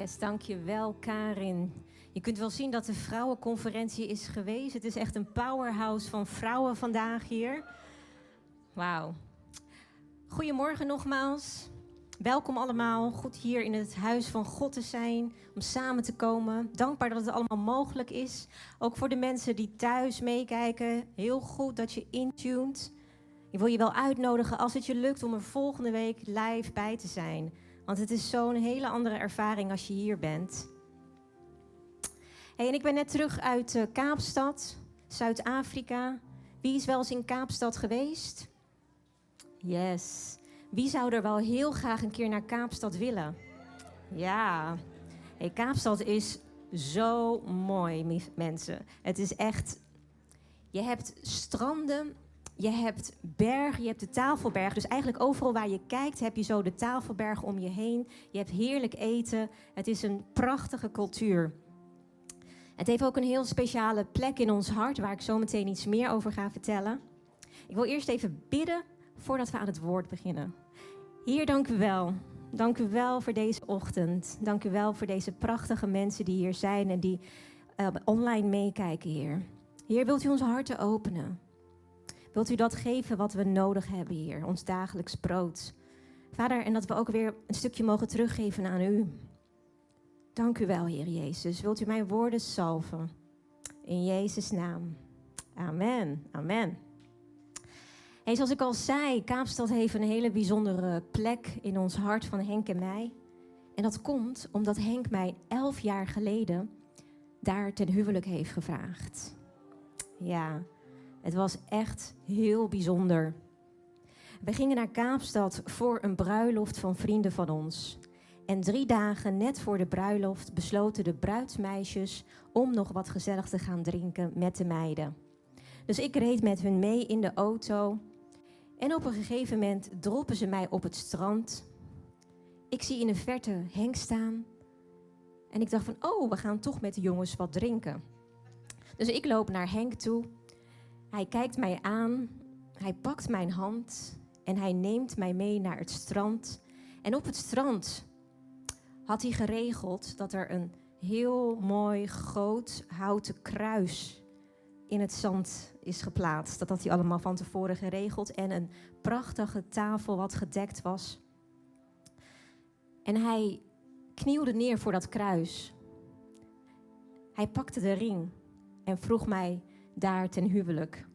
Yes, dankjewel Karin. Je kunt wel zien dat de vrouwenconferentie is geweest. Het is echt een powerhouse van vrouwen vandaag hier. Wauw. Goedemorgen nogmaals. Welkom allemaal. Goed hier in het huis van God te zijn, om samen te komen. Dankbaar dat het allemaal mogelijk is. Ook voor de mensen die thuis meekijken. Heel goed dat je intuned. Ik wil je wel uitnodigen als het je lukt om er volgende week live bij te zijn. Want het is zo'n hele andere ervaring als je hier bent. Hey, en ik ben net terug uit uh, Kaapstad, Zuid-Afrika. Wie is wel eens in Kaapstad geweest? Yes. Wie zou er wel heel graag een keer naar Kaapstad willen? Ja. Hey, Kaapstad is zo mooi, mensen. Het is echt. Je hebt stranden je hebt bergen, je hebt de tafelberg. Dus eigenlijk overal waar je kijkt heb je zo de tafelberg om je heen. Je hebt heerlijk eten. Het is een prachtige cultuur. Het heeft ook een heel speciale plek in ons hart, waar ik zo meteen iets meer over ga vertellen. Ik wil eerst even bidden voordat we aan het woord beginnen. Heer, dank u wel. Dank u wel voor deze ochtend. Dank u wel voor deze prachtige mensen die hier zijn en die uh, online meekijken, Heer. Heer, wilt u onze harten openen? Wilt u dat geven wat we nodig hebben hier, ons dagelijks brood? Vader, en dat we ook weer een stukje mogen teruggeven aan u. Dank u wel, Heer Jezus. Wilt u mijn woorden salven? In Jezus' naam. Amen. Amen. Hey, zoals ik al zei, Kaapstad heeft een hele bijzondere plek in ons hart van Henk en mij. En dat komt omdat Henk mij elf jaar geleden daar ten huwelijk heeft gevraagd. Ja, het was echt heel bijzonder. We gingen naar Kaapstad voor een bruiloft van vrienden van ons. En drie dagen net voor de bruiloft besloten de bruidsmeisjes om nog wat gezellig te gaan drinken met de meiden. Dus ik reed met hun mee in de auto. En op een gegeven moment droppen ze mij op het strand. Ik zie in de verte Henk staan. En ik dacht van, oh, we gaan toch met de jongens wat drinken. Dus ik loop naar Henk toe hij kijkt mij aan, hij pakt mijn hand en hij neemt mij mee naar het strand. En op het strand had hij geregeld dat er een heel mooi groot houten kruis in het zand is geplaatst. Dat had hij allemaal van tevoren geregeld. En een prachtige tafel wat gedekt was. En hij knielde neer voor dat kruis. Hij pakte de ring en vroeg mij daar ten huwelijk.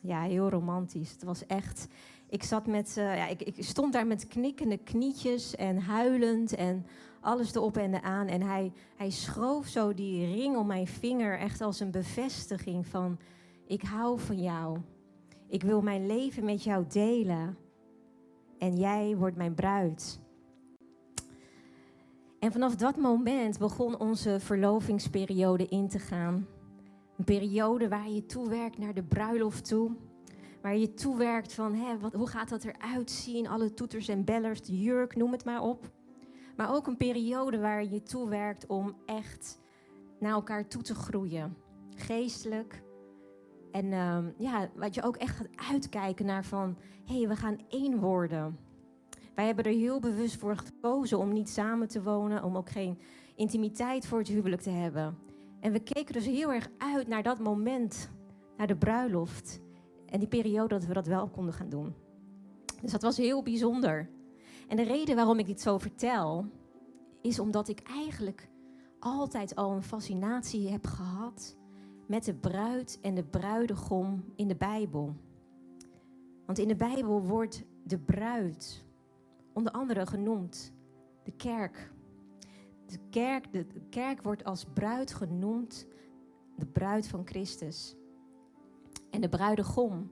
Ja, heel romantisch. Het was echt. Ik zat met. Uh, ja, ik, ik, stond daar met knikkende knietjes en huilend en alles erop en eraan. En hij, hij schoof zo die ring om mijn vinger, echt als een bevestiging van: Ik hou van jou. Ik wil mijn leven met jou delen. En jij wordt mijn bruid. En vanaf dat moment begon onze verlovingsperiode in te gaan. Een periode waar je toewerkt naar de bruiloft toe. Waar je toewerkt van hè, wat, hoe gaat dat eruit zien? Alle toeters en bellers, de jurk, noem het maar op. Maar ook een periode waar je toewerkt om echt naar elkaar toe te groeien. Geestelijk. En uh, ja, wat je ook echt gaat uitkijken naar van, hé, hey, we gaan één worden. Wij hebben er heel bewust voor gekozen om niet samen te wonen, om ook geen intimiteit voor het huwelijk te hebben. En we keken dus heel erg uit naar dat moment, naar de bruiloft. En die periode dat we dat wel konden gaan doen. Dus dat was heel bijzonder. En de reden waarom ik dit zo vertel, is omdat ik eigenlijk altijd al een fascinatie heb gehad met de bruid en de bruidegom in de Bijbel. Want in de Bijbel wordt de bruid onder andere genoemd de kerk. De kerk, de kerk wordt als bruid genoemd, de bruid van Christus. En de bruidegom,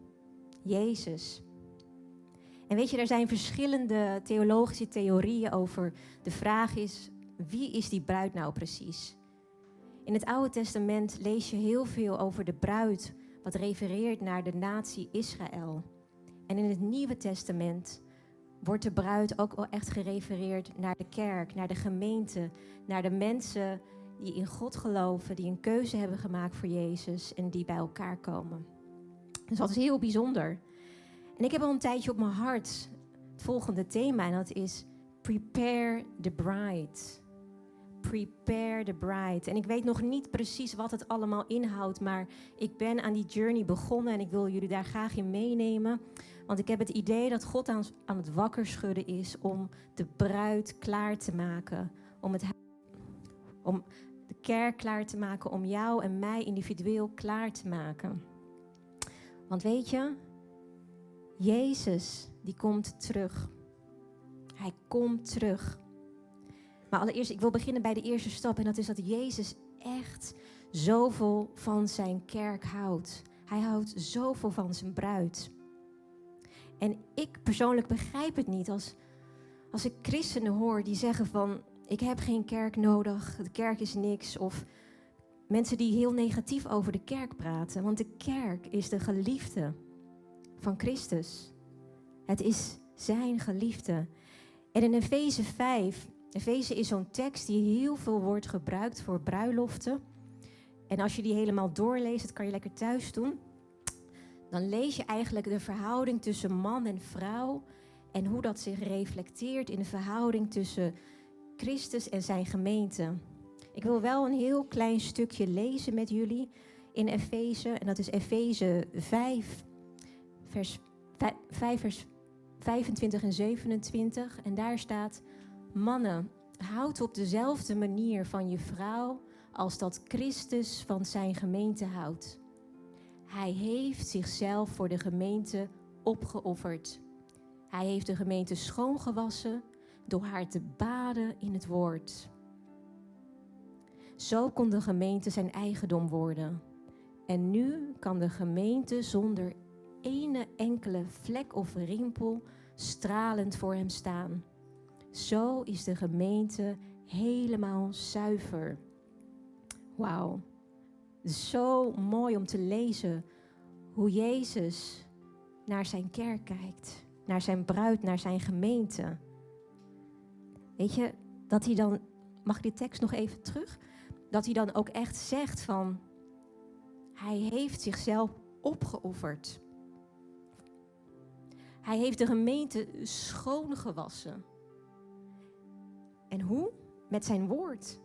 Jezus. En weet je, er zijn verschillende theologische theorieën over. De vraag is, wie is die bruid nou precies? In het Oude Testament lees je heel veel over de bruid, wat refereert naar de natie Israël. En in het Nieuwe Testament wordt de bruid ook wel echt gerefereerd naar de kerk, naar de gemeente, naar de mensen die in God geloven, die een keuze hebben gemaakt voor Jezus en die bij elkaar komen. Dus dat is heel bijzonder. En ik heb al een tijdje op mijn hart het volgende thema en dat is Prepare the Bride. Prepare the Bride. En ik weet nog niet precies wat het allemaal inhoudt, maar ik ben aan die journey begonnen en ik wil jullie daar graag in meenemen. Want ik heb het idee dat God aan, aan het wakker schudden is om de bruid klaar te maken. Om, het, om de kerk klaar te maken, om jou en mij individueel klaar te maken. Want weet je, Jezus die komt terug. Hij komt terug. Maar allereerst, ik wil beginnen bij de eerste stap. En dat is dat Jezus echt zoveel van zijn kerk houdt. Hij houdt zoveel van zijn bruid. En ik persoonlijk begrijp het niet als, als ik christenen hoor die zeggen van... ik heb geen kerk nodig, de kerk is niks. Of mensen die heel negatief over de kerk praten. Want de kerk is de geliefde van Christus. Het is zijn geliefde. En in Efeze 5, Efeze is zo'n tekst die heel veel wordt gebruikt voor bruiloften. En als je die helemaal doorleest, dat kan je lekker thuis doen. Dan lees je eigenlijk de verhouding tussen man en vrouw. En hoe dat zich reflecteert in de verhouding tussen Christus en zijn gemeente. Ik wil wel een heel klein stukje lezen met jullie in Efeze. En dat is Efeze 5, vers 5, vers 25 en 27. En daar staat: Mannen, houd op dezelfde manier van je vrouw als dat Christus van zijn gemeente houdt. Hij heeft zichzelf voor de gemeente opgeofferd. Hij heeft de gemeente schoongewassen door haar te baden in het woord. Zo kon de gemeente zijn eigendom worden. En nu kan de gemeente zonder ene enkele vlek of rimpel stralend voor hem staan. Zo is de gemeente helemaal zuiver. Wauw. Zo mooi om te lezen hoe Jezus naar zijn kerk kijkt, naar zijn bruid, naar zijn gemeente. Weet je, dat hij dan, mag ik die tekst nog even terug? Dat hij dan ook echt zegt van, hij heeft zichzelf opgeofferd. Hij heeft de gemeente schoongewassen. En hoe? Met zijn woord.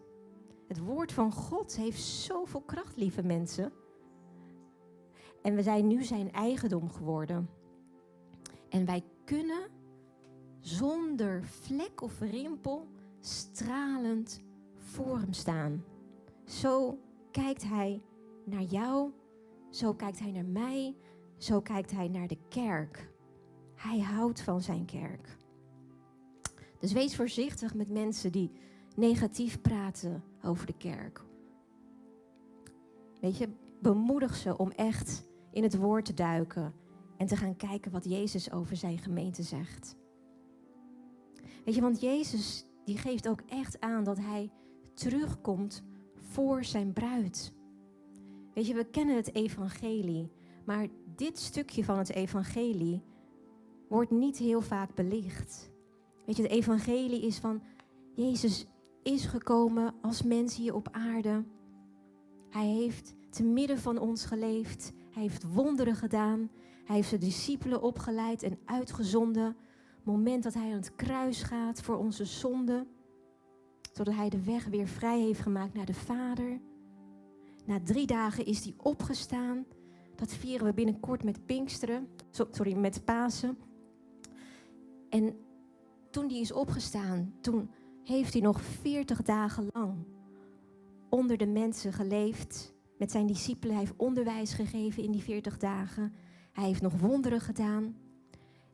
Het woord van God heeft zoveel kracht, lieve mensen. En we zijn nu zijn eigendom geworden. En wij kunnen zonder vlek of rimpel stralend voor hem staan. Zo kijkt hij naar jou, zo kijkt hij naar mij, zo kijkt hij naar de kerk. Hij houdt van zijn kerk. Dus wees voorzichtig met mensen die negatief praten over de kerk. Weet je, bemoedig ze om echt in het woord te duiken en te gaan kijken wat Jezus over zijn gemeente zegt. Weet je, want Jezus die geeft ook echt aan dat hij terugkomt voor zijn bruid. Weet je, we kennen het evangelie, maar dit stukje van het evangelie wordt niet heel vaak belicht. Weet je, het evangelie is van Jezus is gekomen als mens hier op aarde. Hij heeft te midden van ons geleefd. Hij heeft wonderen gedaan. Hij heeft zijn discipelen opgeleid en uitgezonden. moment dat hij aan het kruis gaat voor onze zonden. Zodat hij de weg weer vrij heeft gemaakt naar de Vader. Na drie dagen is hij opgestaan. Dat vieren we binnenkort met Pinksteren. Sorry, met Pasen. En toen die is opgestaan, toen heeft hij nog 40 dagen lang onder de mensen geleefd. Met zijn discipelen. Hij heeft onderwijs gegeven in die 40 dagen. Hij heeft nog wonderen gedaan.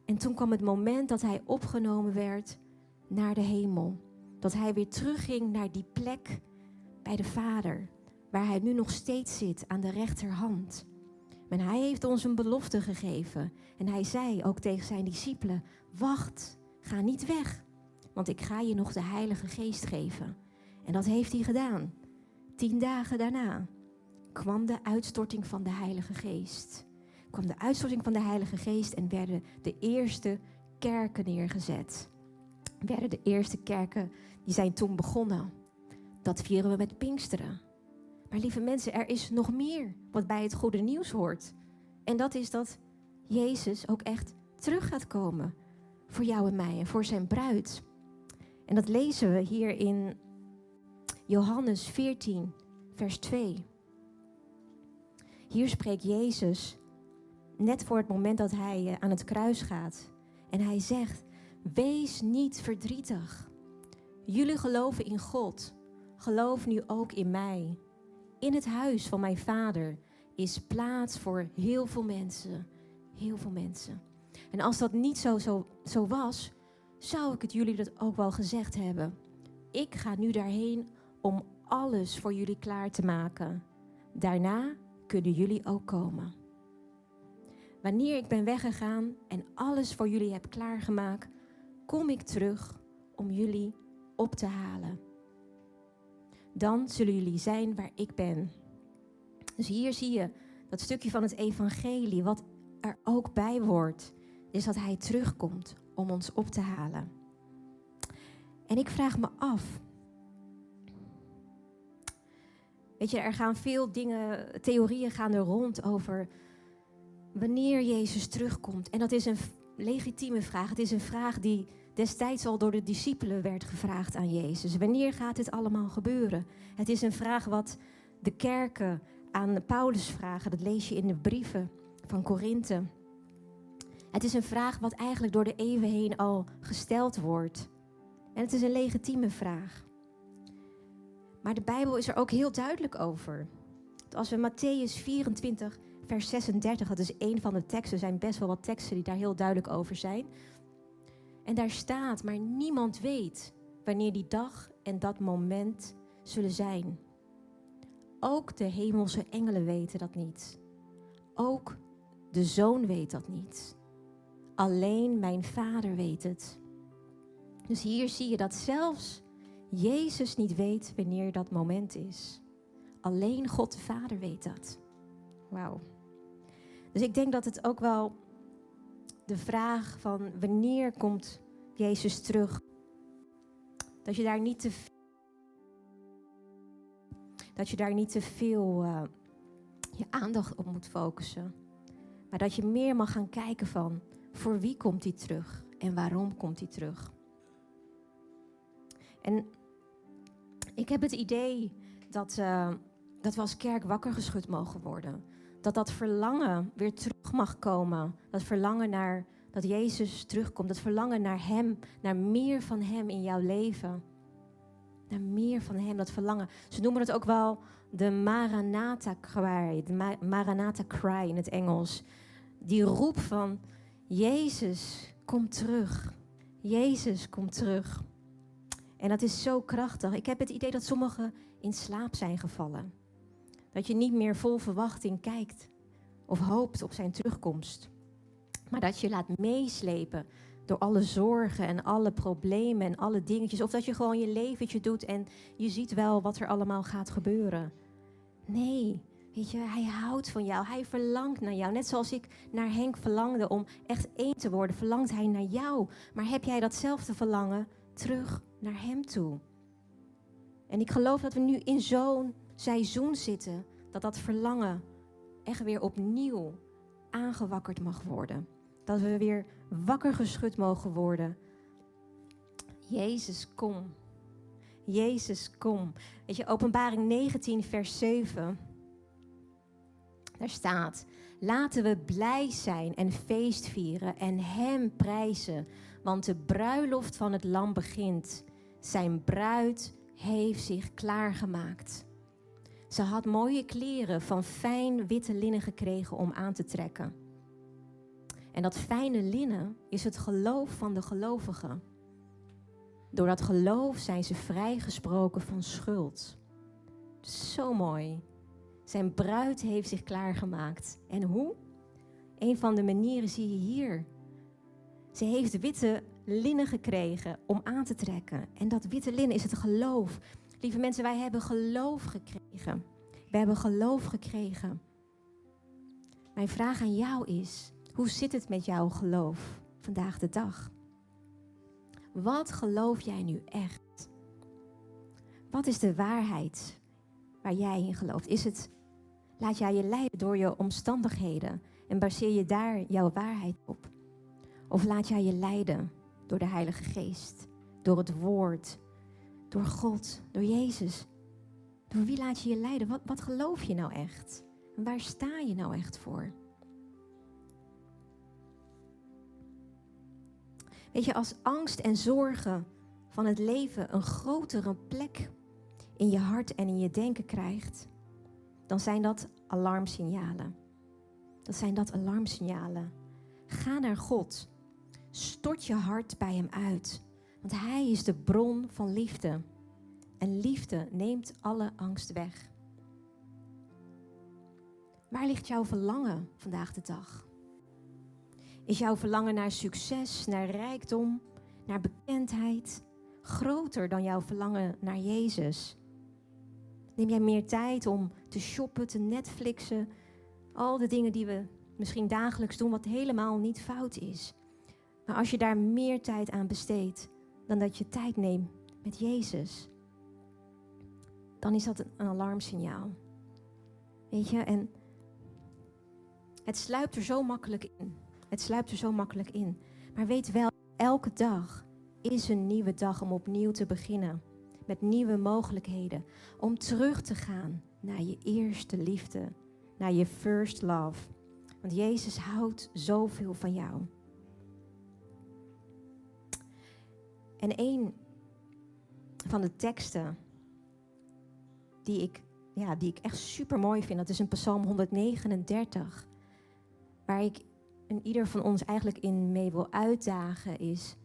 En toen kwam het moment dat hij opgenomen werd naar de hemel. Dat hij weer terugging naar die plek bij de Vader. Waar hij nu nog steeds zit aan de rechterhand. En hij heeft ons een belofte gegeven. En hij zei ook tegen zijn discipelen: Wacht, ga niet weg, want ik ga je nog de Heilige Geest geven. En dat heeft hij gedaan. Tien dagen daarna kwam de uitstorting van de Heilige Geest. Kwam de uitstorting van de Heilige Geest en werden de eerste kerken neergezet. Werden de eerste kerken die zijn toen begonnen. Dat vieren we met Pinksteren. Maar lieve mensen, er is nog meer wat bij het goede nieuws hoort. En dat is dat Jezus ook echt terug gaat komen voor jou en mij en voor zijn bruid. En dat lezen we hier in Johannes 14, vers 2. Hier spreekt Jezus net voor het moment dat hij eh, aan het kruis gaat. En hij zegt: Wees niet verdrietig. Jullie geloven in God. Geloof nu ook in mij. In het huis van mijn vader is plaats voor heel veel mensen. Heel veel mensen. En als dat niet zo, zo, zo was, zou ik het jullie dat ook wel gezegd hebben. Ik ga nu daarheen om alles voor jullie klaar te maken. Daarna kunnen jullie ook komen. Wanneer ik ben weggegaan en alles voor jullie heb klaargemaakt, kom ik terug om jullie op te halen. Dan zullen jullie zijn waar ik ben. Dus hier zie je dat stukje van het evangelie, wat er ook bij wordt, is dat hij terugkomt om ons op te halen. En ik vraag me af. Weet je, er gaan veel dingen, theorieën gaan er rond over wanneer Jezus terugkomt. En dat is een legitieme vraag. Het is een vraag die destijds al door de discipelen werd gevraagd aan Jezus. Wanneer gaat dit allemaal gebeuren? Het is een vraag wat de kerken aan Paulus vragen. Dat lees je in de brieven van Korinthe. Het is een vraag wat eigenlijk door de eeuwen heen al gesteld wordt. En het is een legitieme vraag. Maar de Bijbel is er ook heel duidelijk over. Als we Matthäus 24, vers 36, dat is een van de teksten, zijn best wel wat teksten die daar heel duidelijk over zijn. En daar staat, maar niemand weet wanneer die dag en dat moment zullen zijn. Ook de hemelse engelen weten dat niet. Ook de zoon weet dat niet. Alleen mijn vader weet het. Dus hier zie je dat zelfs Jezus niet weet wanneer dat moment is. Alleen God de Vader weet dat. Wauw. Dus ik denk dat het ook wel de vraag van wanneer komt Jezus terug, dat je daar niet te veel, dat je daar niet te veel uh, je aandacht op moet focussen, maar dat je meer mag gaan kijken van voor wie komt hij terug en waarom komt hij terug. En ik heb het idee dat, uh, dat we als kerk wakker geschud mogen worden. Dat dat verlangen weer terug mag komen. Dat verlangen naar dat Jezus terugkomt. Dat verlangen naar Hem, naar meer van Hem in jouw leven. Naar meer van Hem, dat verlangen. Ze noemen het ook wel de Maranatha cry, de Maranatha cry in het Engels. Die roep van Jezus, kom terug. Jezus, kom terug. En dat is zo krachtig. Ik heb het idee dat sommigen in slaap zijn gevallen. Dat je niet meer vol verwachting kijkt of hoopt op zijn terugkomst. Maar dat je laat meeslepen door alle zorgen en alle problemen en alle dingetjes. Of dat je gewoon je leventje doet en je ziet wel wat er allemaal gaat gebeuren. Nee, weet je, hij houdt van jou. Hij verlangt naar jou. Net zoals ik naar Henk verlangde om echt één te worden, verlangt hij naar jou. Maar heb jij datzelfde verlangen terug naar hem toe? En ik geloof dat we nu in zo'n seizoen zitten dat dat verlangen echt weer opnieuw aangewakkerd mag worden. Dat we weer wakker geschud mogen worden. Jezus, kom. Jezus, kom. Weet je, Openbaring 19, vers 7. Daar staat: Laten we blij zijn en feest vieren en Hem prijzen, want de bruiloft van het Lam begint. Zijn bruid heeft zich klaargemaakt. Ze had mooie kleren van fijn witte linnen gekregen om aan te trekken. En dat fijne linnen is het geloof van de gelovigen. Door dat geloof zijn ze vrijgesproken van schuld. Zo mooi. Zijn bruid heeft zich klaargemaakt. En hoe? Een van de manieren zie je hier. Ze heeft witte linnen gekregen om aan te trekken. En dat witte linnen is het geloof. Lieve mensen, wij hebben geloof gekregen. We hebben geloof gekregen. Mijn vraag aan jou is: hoe zit het met jouw geloof vandaag de dag? Wat geloof jij nu echt? Wat is de waarheid waar jij in gelooft? Is het, laat jij je leiden door je omstandigheden en baseer je daar jouw waarheid op? Of laat jij je leiden door de Heilige Geest, door het Woord, door God, door Jezus? Door wie laat je je leiden? Wat, wat geloof je nou echt? En waar sta je nou echt voor? Weet je, als angst en zorgen van het leven een grotere plek in je hart en in je denken krijgt, dan zijn dat alarmsignalen. Dat zijn dat alarmsignalen. Ga naar God. Stort je hart bij Hem uit. Want Hij is de bron van liefde. En liefde neemt alle angst weg. Waar ligt jouw verlangen vandaag de dag? Is jouw verlangen naar succes, naar rijkdom, naar bekendheid groter dan jouw verlangen naar Jezus? Neem jij meer tijd om te shoppen, te Netflixen, al de dingen die we misschien dagelijks doen, wat helemaal niet fout is. Maar als je daar meer tijd aan besteedt dan dat je tijd neemt met Jezus, dan is dat een alarmsignaal. Weet je, en het sluipt er zo makkelijk in. Het sluipt er zo makkelijk in. Maar weet wel, elke dag is een nieuwe dag om opnieuw te beginnen. Met nieuwe mogelijkheden. Om terug te gaan naar je eerste liefde. Naar je first love. Want Jezus houdt zoveel van jou. En een van de teksten die ik, ja, die ik echt super mooi vind, dat is in Psalm 139. Waar ik en ieder van ons eigenlijk in mee wil uitdagen, is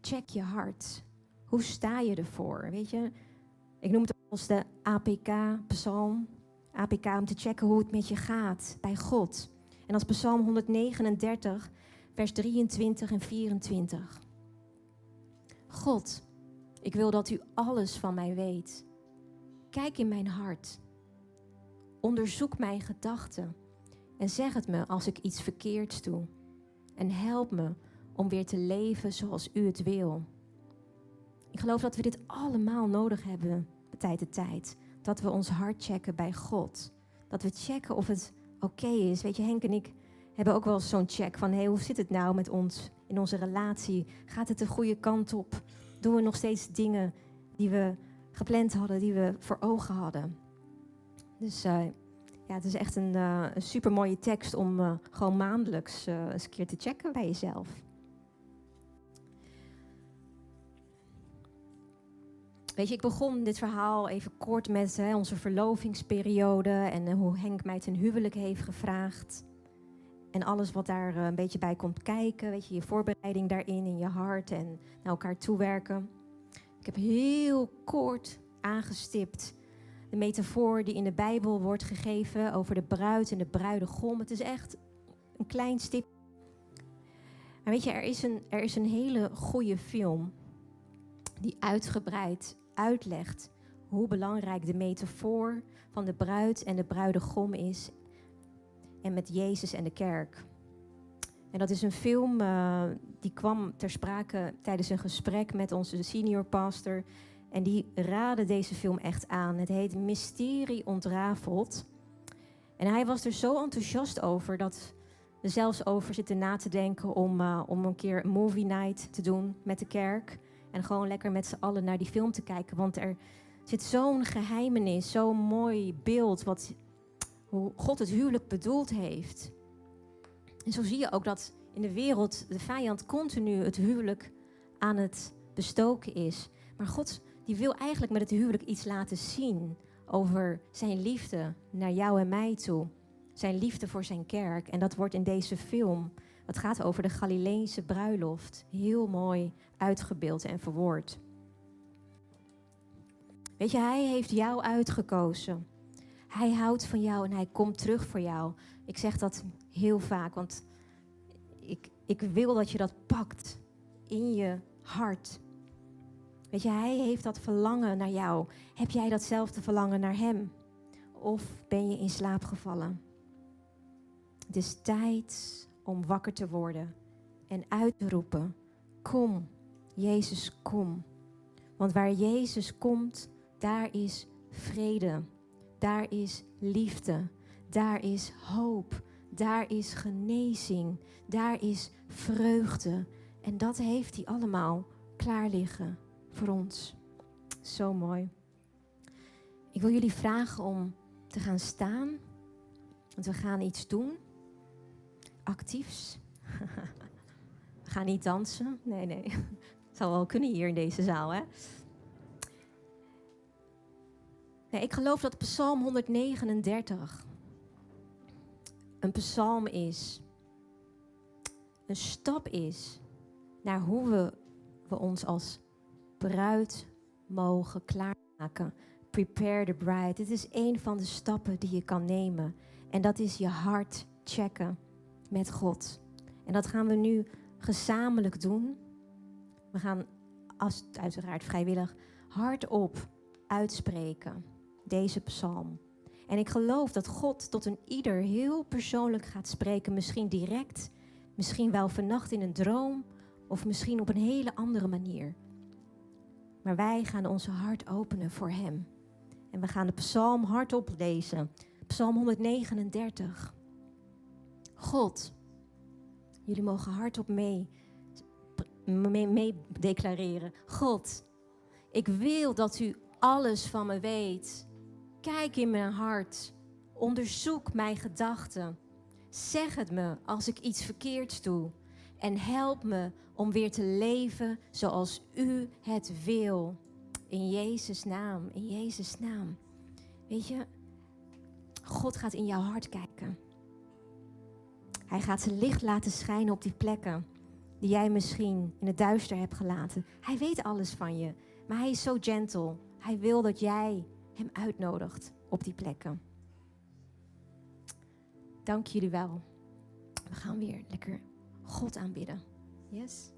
check je hart. Hoe sta je ervoor? Weet je, ik noem het als de APK-psalm. APK om te checken hoe het met je gaat bij God. En als psalm 139, vers 23 en 24. God, ik wil dat u alles van mij weet. Kijk in mijn hart. Onderzoek mijn gedachten en zeg het me als ik iets verkeerds doe. En help me om weer te leven zoals u het wil. Ik geloof dat we dit allemaal nodig hebben, tijd de tijd. Dat we ons hart checken bij God. Dat we checken of het oké is. Weet je, Henk en ik hebben ook wel zo'n check van... Hey, hoe zit het nou met ons in onze relatie? Gaat het de goede kant op? Doen we nog steeds dingen die we gepland hadden, die we voor ogen hadden? Dus uh, ja, het is echt een, uh, een super mooie tekst om uh, gewoon maandelijks eens een keer te checken bij jezelf. Weet je, ik begon dit verhaal even kort met hè, onze verlovingsperiode en hoe Henk mij ten huwelijk heeft gevraagd. En alles wat daar een beetje bij komt kijken, weet je, je voorbereiding daarin in je hart en naar elkaar toewerken. Ik heb heel kort aangestipt de metafoor die in de Bijbel wordt gegeven over de bruid en de bruidegom. Het is echt een klein stip. Maar weet je, er is een, er is een hele goede film die uitgebreid uitlegt hoe belangrijk de metafoor van de bruid en de bruidegom is. En met Jezus en de kerk. En dat is een film uh, die kwam ter sprake tijdens een gesprek met onze senior pastor en die raden deze film echt aan. Het heet Mysterie ontrafeld. En hij was er zo enthousiast over dat we zelfs over zitten na te denken om, uh, om een keer een movie night te doen met de kerk. En gewoon lekker met z'n allen naar die film te kijken. Want er zit zo'n geheimenis, zo'n mooi beeld wat, hoe God het huwelijk bedoeld heeft. En zo zie je ook dat in de wereld de vijand continu het huwelijk aan het bestoken is. Maar God die wil eigenlijk met het huwelijk iets laten zien over zijn liefde naar jou en mij toe. Zijn liefde voor zijn kerk. En dat wordt in deze film, het gaat over de Galileense bruiloft, heel mooi uitgebeeld en verwoord. Weet je, hij heeft jou uitgekozen. Hij houdt van jou en hij komt terug voor jou. Ik zeg dat heel vaak, want ik, ik wil dat je dat pakt in je hart. Weet je, hij heeft dat verlangen naar jou. Heb jij datzelfde verlangen naar hem? Of ben je in slaap gevallen? Het tijd om wakker te worden en uit te roepen: Kom, Jezus, kom. Want waar Jezus komt, daar is vrede, daar is liefde, daar is hoop, daar is genezing, daar is vreugde. En dat heeft hij allemaal klaar liggen voor ons. Zo mooi. Ik wil jullie vragen om te gaan staan. Want we gaan iets doen. Actiefs. we gaan niet dansen. Nee, nee. Het zou wel kunnen hier in deze zaal, hè? Nee, ik geloof dat Psalm 139 een psalm is. Een stap is naar hoe we, we ons als bruid mogen klaarmaken. Prepare the bride. Dit is een van de stappen die je kan nemen. En dat is je hart checken met God. En dat gaan we nu gezamenlijk doen. We gaan, als, uiteraard vrijwillig, hardop uitspreken deze psalm. En ik geloof dat God tot een ieder heel persoonlijk gaat spreken. Misschien direct, misschien wel vannacht in een droom of misschien op een hele andere manier. Maar wij gaan onze hart openen voor Hem. En we gaan de psalm hardop lezen. Psalm 139. God, jullie mogen hardop mee, mee, mee declareren. God, ik wil dat u alles van me weet. Kijk in mijn hart. Onderzoek mijn gedachten. Zeg het me als ik iets verkeerds doe. En help me om weer te leven zoals u het wil. In Jezus' naam, in Jezus' naam. Weet je, God gaat in jouw hart kijken. Hij gaat zijn licht laten schijnen op die plekken die jij misschien in het duister hebt gelaten. Hij weet alles van je, maar hij is zo gentle. Hij wil dat jij hem uitnodigt op die plekken. Dank jullie wel. We gaan weer lekker God aanbidden. Yes?